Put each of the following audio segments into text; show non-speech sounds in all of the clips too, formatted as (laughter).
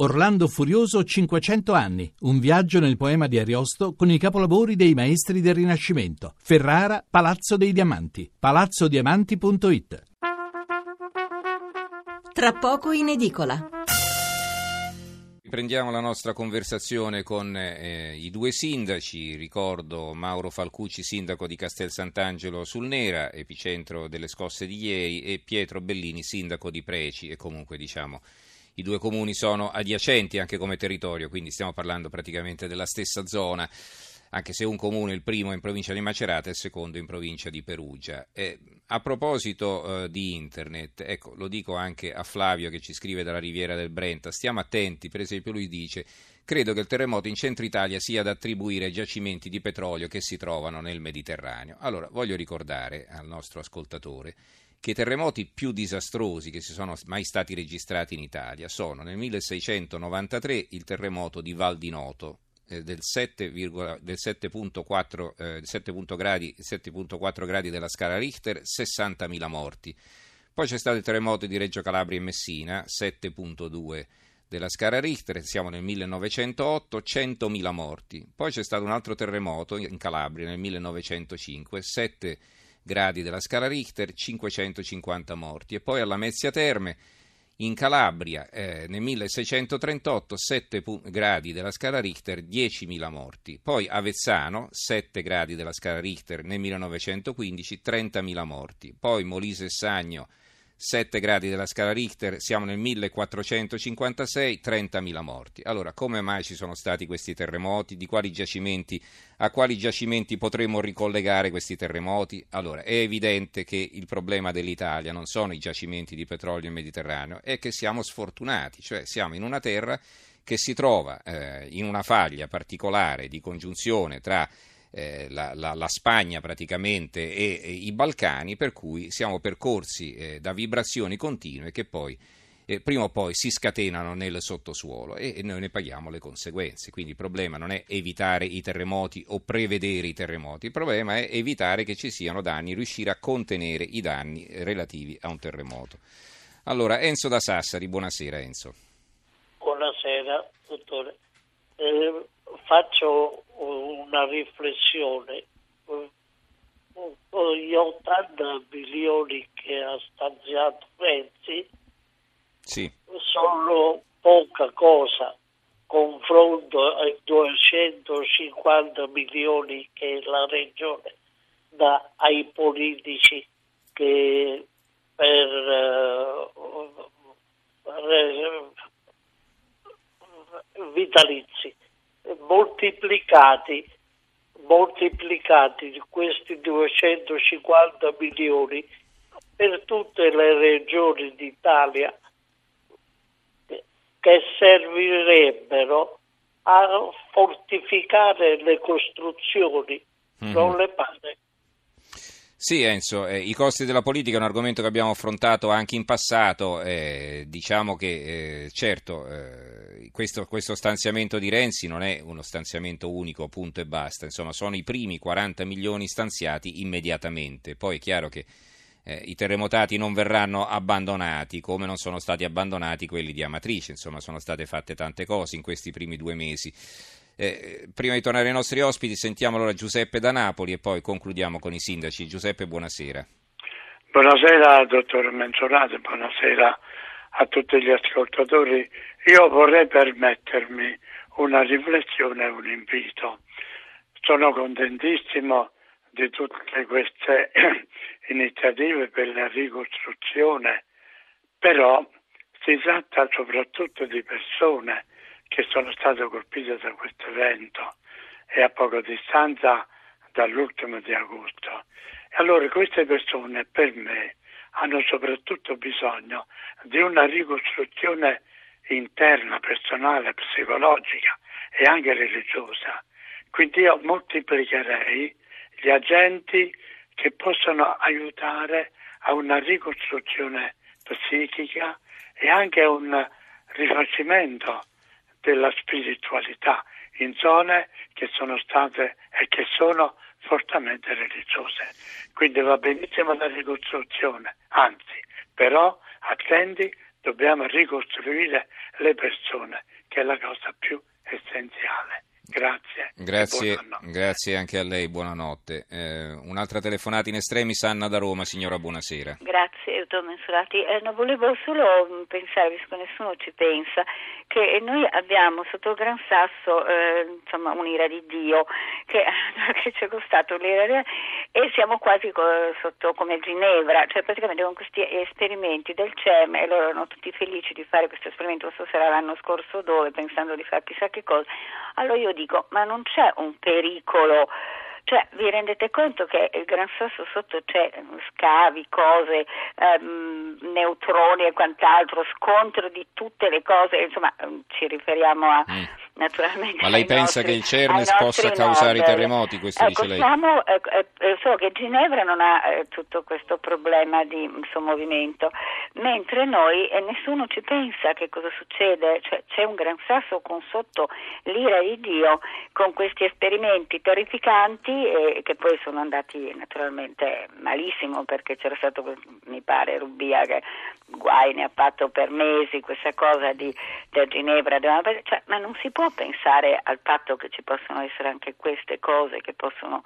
Orlando Furioso 500 anni, un viaggio nel poema di Ariosto con i capolavori dei maestri del Rinascimento. Ferrara, Palazzo dei Diamanti, palazzodiamanti.it. Tra poco in edicola. Riprendiamo la nostra conversazione con eh, i due sindaci, ricordo Mauro Falcucci, sindaco di Castel Sant'Angelo sul Nera, epicentro delle scosse di ieri, e Pietro Bellini, sindaco di Preci e comunque diciamo i due comuni sono adiacenti anche come territorio, quindi stiamo parlando praticamente della stessa zona, anche se un comune, il primo in provincia di Macerata e il secondo in provincia di Perugia. E a proposito eh, di internet, ecco, lo dico anche a Flavio che ci scrive dalla Riviera del Brenta, stiamo attenti, per esempio lui dice credo che il terremoto in centro Italia sia da attribuire ai giacimenti di petrolio che si trovano nel Mediterraneo. Allora, voglio ricordare al nostro ascoltatore che i terremoti più disastrosi che si sono mai stati registrati in Italia sono nel 1693 il terremoto di Val di Noto eh, del 7.4, eh, 7 gradi, 7.4 gradi della scala Richter, 60.000 morti. Poi c'è stato il terremoto di Reggio Calabria e Messina, 7.2 della scala Richter, siamo nel 1908, 100.000 morti. Poi c'è stato un altro terremoto in Calabria nel 1905, 7 gradi della scala Richter, 550 morti. E poi alla Mezzia Terme, in Calabria, eh, nel 1638, 7 pu- gradi della scala Richter, 10.000 morti. Poi Avezzano, 7 gradi della scala Richter, nel 1915, 30.000 morti. Poi Molise e Sagno, 7 gradi della scala Richter, siamo nel 1456, 30.000 morti. Allora, come mai ci sono stati questi terremoti? Di quali giacimenti, a quali giacimenti potremmo ricollegare questi terremoti? Allora, è evidente che il problema dell'Italia non sono i giacimenti di petrolio in Mediterraneo, è che siamo sfortunati, cioè siamo in una terra che si trova eh, in una faglia particolare di congiunzione tra eh, la, la, la, Spagna praticamente e, e, i Balcani, per cui siamo percorsi eh, da vibrazioni continue che poi eh, prima o poi si scatenano nel sottosuolo e, e, noi ne paghiamo le conseguenze. Quindi il problema non è evitare i terremoti o prevedere i terremoti, il problema è evitare che ci siano danni, riuscire a contenere i danni relativi a un terremoto. Allora, Enzo da Sassari, buonasera Enzo. Buonasera, dottore. Eh, faccio una riflessione. Gli 80 milioni che ha stanziato Renzi sì. sono poca cosa confronto ai 250 milioni che la regione dà ai politici che per uh, vitalizi moltiplicati, moltiplicati questi 250 milioni per tutte le regioni d'Italia che servirebbero a fortificare le costruzioni, mm-hmm. non le pare. Sì, Enzo, eh, i costi della politica è un argomento che abbiamo affrontato anche in passato. Eh, diciamo che, eh, certo, eh, questo, questo, stanziamento di Renzi non è uno stanziamento unico, punto e basta. Insomma, sono i primi 40 milioni stanziati immediatamente. Poi è chiaro che eh, i terremotati non verranno abbandonati, come non sono stati abbandonati quelli di Amatrice. Insomma, sono state fatte tante cose in questi primi due mesi. Eh, prima di tornare ai nostri ospiti, sentiamo allora Giuseppe da Napoli e poi concludiamo con i sindaci. Giuseppe, buonasera. Buonasera, dottor Menzonato, buonasera a tutti gli ascoltatori. Io vorrei permettermi una riflessione e un invito. Sono contentissimo di tutte queste (clears throat) iniziative per la ricostruzione, però si tratta soprattutto di persone che sono state colpite da questo evento e a poca distanza dall'ultimo di agosto. Allora queste persone per me hanno soprattutto bisogno di una ricostruzione interna, personale, psicologica e anche religiosa. Quindi io moltiplicherei gli agenti che possono aiutare a una ricostruzione psichica e anche a un rifacimento della spiritualità in zone che sono state e che sono fortemente religiose. Quindi va benissimo la ricostruzione, anzi, però attenti dobbiamo ricostruire le persone, che è la cosa più essenziale. Grazie. Grazie, grazie anche a lei, buonanotte. Eh, un'altra telefonata in estremis, Anna da Roma, signora, buonasera. Grazie, dottor Mensurati. Eh, no, volevo solo pensare, visto che nessuno ci pensa, che noi abbiamo sotto il Gran Sasso eh, insomma, un'ira di Dio che, (laughs) che ci è costato l'ira e siamo quasi sotto come Ginevra, cioè praticamente con questi esperimenti del CEM e loro erano tutti felici di fare questo esperimento, non so se era l'anno scorso dove, pensando di fare chissà che cosa. Allora io dico, ma non c'è un pericolo cioè, vi rendete conto che il Gran Sasso sotto c'è scavi, cose, ehm, neutroni e quant'altro, scontro di tutte le cose, insomma ci riferiamo a, mm naturalmente. Ma lei pensa nostri, che il CERNES possa causare i terremoti? Questo ecco, dice lei? Siamo, eh, eh, so che Ginevra non ha eh, tutto questo problema di sommovimento, mentre noi eh, nessuno ci pensa che cosa succede, cioè, c'è un gran sasso con sotto l'ira di Dio con questi esperimenti terrificanti che poi sono andati naturalmente malissimo perché c'era stato, mi pare, Rubia che guai ne ha fatto per mesi questa cosa di, di Ginevra, cioè, ma non si può pensare al fatto che ci possono essere anche queste cose che possono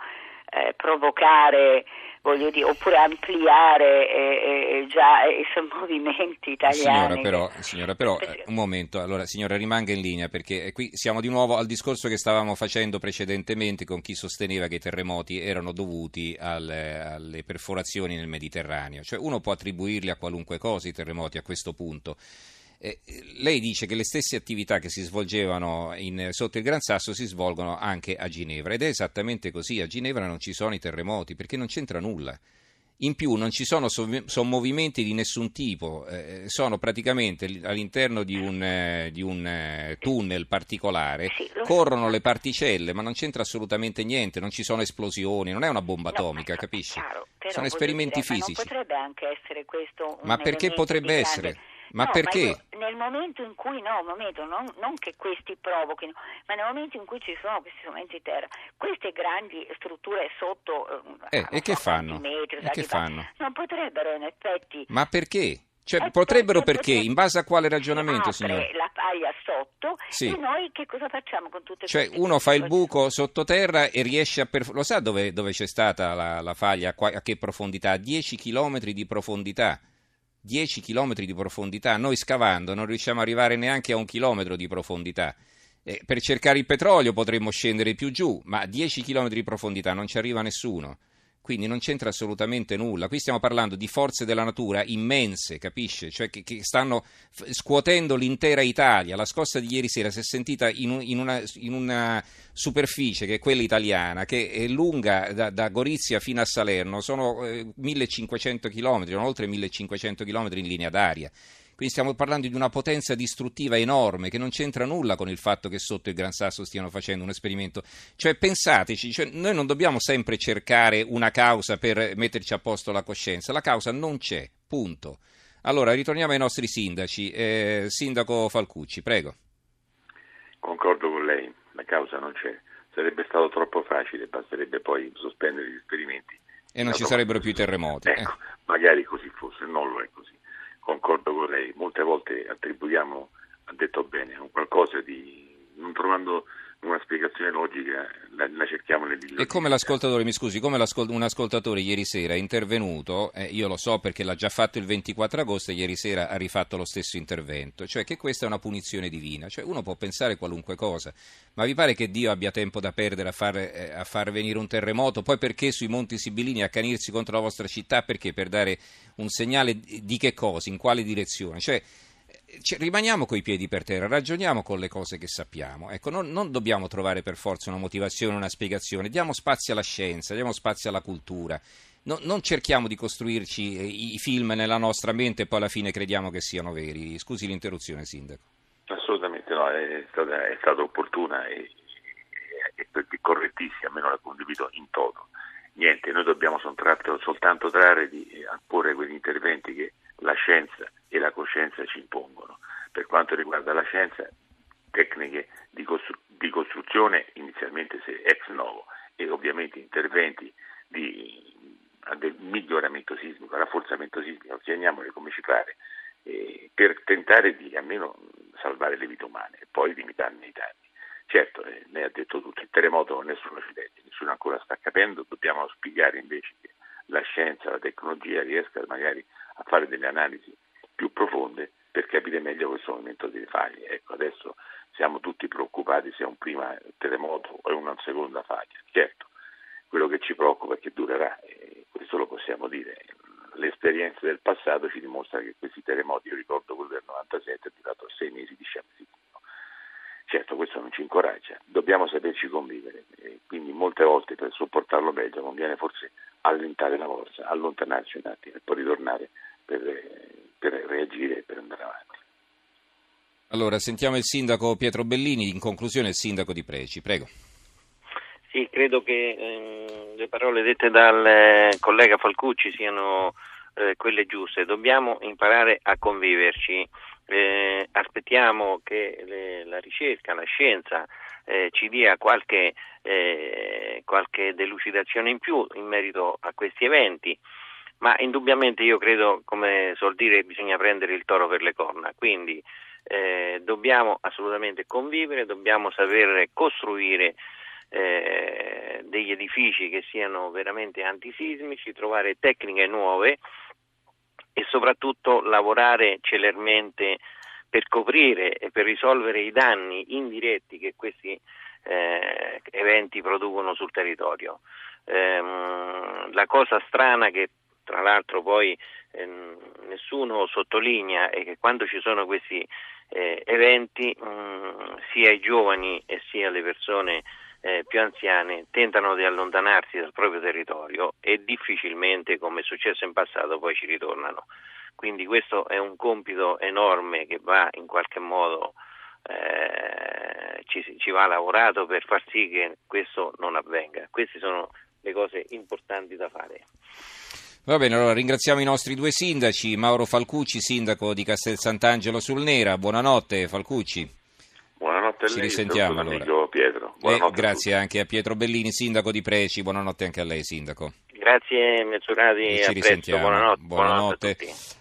eh, provocare, voglio dire, oppure ampliare eh, eh, già i (laughs) movimenti italiani. Signora però, signora però eh, un momento, allora signora rimanga in linea perché qui siamo di nuovo al discorso che stavamo facendo precedentemente con chi sosteneva che i terremoti erano dovuti alle, alle perforazioni nel Mediterraneo, cioè uno può attribuirli a qualunque cosa i terremoti a questo punto. Eh, lei dice che le stesse attività che si svolgevano in, sotto il Gran Sasso si svolgono anche a Ginevra ed è esattamente così, a Ginevra non ci sono i terremoti perché non c'entra nulla. In più non ci sono sommovimenti di nessun tipo, eh, sono praticamente all'interno di un, eh, di un eh, tunnel particolare, sì, corrono le particelle, ma non c'entra assolutamente niente, non ci sono esplosioni, non è una bomba atomica, no, (laughs) capisci? Chiaro, sono esperimenti dire, fisici. Ma potrebbe anche essere questo Ma perché potrebbe essere? Ma no, perché? Ma nel momento in cui, no, momento, non, non, che questi provochino, ma nel momento in cui ci sono questi strumenti di terra, queste grandi strutture sotto... Eh, eh e so, che fanno? Metri, e che fanno? Non potrebbero in effetti... Ma perché? Cioè, eh, potrebbero perché? In base a quale ragionamento, signore? la paglia sotto sì. e noi che cosa facciamo con tutte cioè, queste Cioè, uno fa il buco sottoterra e riesce a... Perf- lo sa dove, dove c'è stata la, la faglia? A, che profondità? A 10 km di profondità. 10 km di profondità, noi scavando non riusciamo ad arrivare neanche a un chilometro di profondità. Eh, per cercare il petrolio potremmo scendere più giù, ma a 10 km di profondità non ci arriva nessuno quindi non c'entra assolutamente nulla. Qui stiamo parlando di forze della natura immense, capisce? Cioè che, che stanno f- scuotendo l'intera Italia. La scossa di ieri sera si è sentita in, un, in, una, in una, superficie che è quella italiana, che è lunga da, da Gorizia fino a Salerno, sono eh, 1500 km, oltre 1500 km in linea d'aria. Quindi stiamo parlando di una potenza distruttiva enorme che non c'entra nulla con il fatto che sotto il Gran Sasso stiano facendo un esperimento. Cioè pensateci, cioè, noi non dobbiamo sempre cercare una causa per metterci a posto la coscienza, la causa non c'è, punto. Allora ritorniamo ai nostri sindaci. Eh, sindaco Falcucci, prego. Concordo con lei, la causa non c'è. Sarebbe stato troppo facile, basterebbe poi sospendere gli esperimenti. E non ci sarebbero più terremoti. Ecco, eh. magari così fosse, non lo è così concordo con lei, molte volte attribuiamo, ha detto bene, un qualcosa di non trovando una spiegazione logica la, la cerchiamo nell'illogica. E come l'ascoltatore, mi scusi, come un ascoltatore ieri sera è intervenuto, eh, io lo so perché l'ha già fatto il 24 agosto e ieri sera ha rifatto lo stesso intervento, cioè che questa è una punizione divina, cioè uno può pensare qualunque cosa, ma vi pare che Dio abbia tempo da perdere a far, eh, a far venire un terremoto, poi perché sui Monti Sibillini accanirsi contro la vostra città, perché per dare un segnale di che cosa, in quale direzione? Cioè, rimaniamo coi piedi per terra, ragioniamo con le cose che sappiamo. Ecco, non, non, dobbiamo trovare per forza una motivazione, una spiegazione, diamo spazio alla scienza, diamo spazio alla cultura. No, non cerchiamo di costruirci eh, i film nella nostra mente e poi alla fine crediamo che siano veri. Scusi l'interruzione, Sindaco. Assolutamente no, è stata, è stata opportuna e, e, e correttissima, almeno la condivido in toto. Niente, noi dobbiamo soltanto, soltanto trarre di apporre quegli interventi che la scienza e la coscienza ci impongono. Per quanto riguarda la scienza, tecniche di, costru- di costruzione inizialmente se ex novo e ovviamente interventi di, del miglioramento sismico, rafforzamento sismico, chiamiamoli come ci pare, eh, per tentare di almeno salvare le vite umane e poi limitarne i danni. Certo, eh, lei ha detto tutto, il terremoto nessuno ci vede, nessuno ancora sta capendo, dobbiamo auspicare invece che la scienza, la tecnologia riesca magari a fare delle analisi più profonde per capire meglio questo movimento delle faglie. Ecco, adesso siamo tutti preoccupati se è un prima terremoto o una seconda faglia. Certo, quello che ci preoccupa è che durerà, e questo lo possiamo dire. L'esperienza del passato ci dimostra che questi terremoti, io ricordo quello del 97, è durato sei mesi di sciamesimo. Certo, questo non ci incoraggia, dobbiamo saperci convivere, e quindi molte volte per sopportarlo meglio conviene forse allentare la forza, allontanarci un attimo e poi ritornare per, per reagire e per andare avanti. Allora, sentiamo il sindaco Pietro Bellini, in conclusione il sindaco di Preci, prego. Sì, credo che eh, le parole dette dal eh, collega Falcucci siano eh, quelle giuste. Dobbiamo imparare a conviverci. Eh, aspettiamo che le, la ricerca, la scienza eh, ci dia qualche, eh, qualche delucidazione in più in merito a questi eventi ma indubbiamente io credo, come suol dire, bisogna prendere il toro per le corna, quindi eh, dobbiamo assolutamente convivere, dobbiamo saper costruire eh, degli edifici che siano veramente antisismici, trovare tecniche nuove e soprattutto lavorare celermente per coprire e per risolvere i danni indiretti che questi eh, eventi producono sul territorio. Ehm, la cosa strana che tra l'altro poi eh, nessuno sottolinea è che quando ci sono questi eh, eventi mh, mm, sia i giovani e sia le persone eh, più anziane tentano di allontanarsi dal proprio territorio e difficilmente, come è successo in passato, poi ci ritornano. Quindi questo è un compito enorme che va in qualche modo eh, ci, ci, va lavorato per far sì che questo non avvenga. Queste sono le cose importanti da fare. Va bene, allora ringraziamo i nostri due sindaci, Mauro Falcucci, sindaco di Castel Sant'Angelo sul Nera. Buonanotte Falcucci. Buonanotte a lei, Ci risentiamo allora. Pietro. Eh, grazie anche a Pietro Bellini, sindaco di Preci. Buonanotte anche a lei, sindaco. Grazie, Mezzurati. Ci risentiamo. Buonanotte. Buonanotte. buonanotte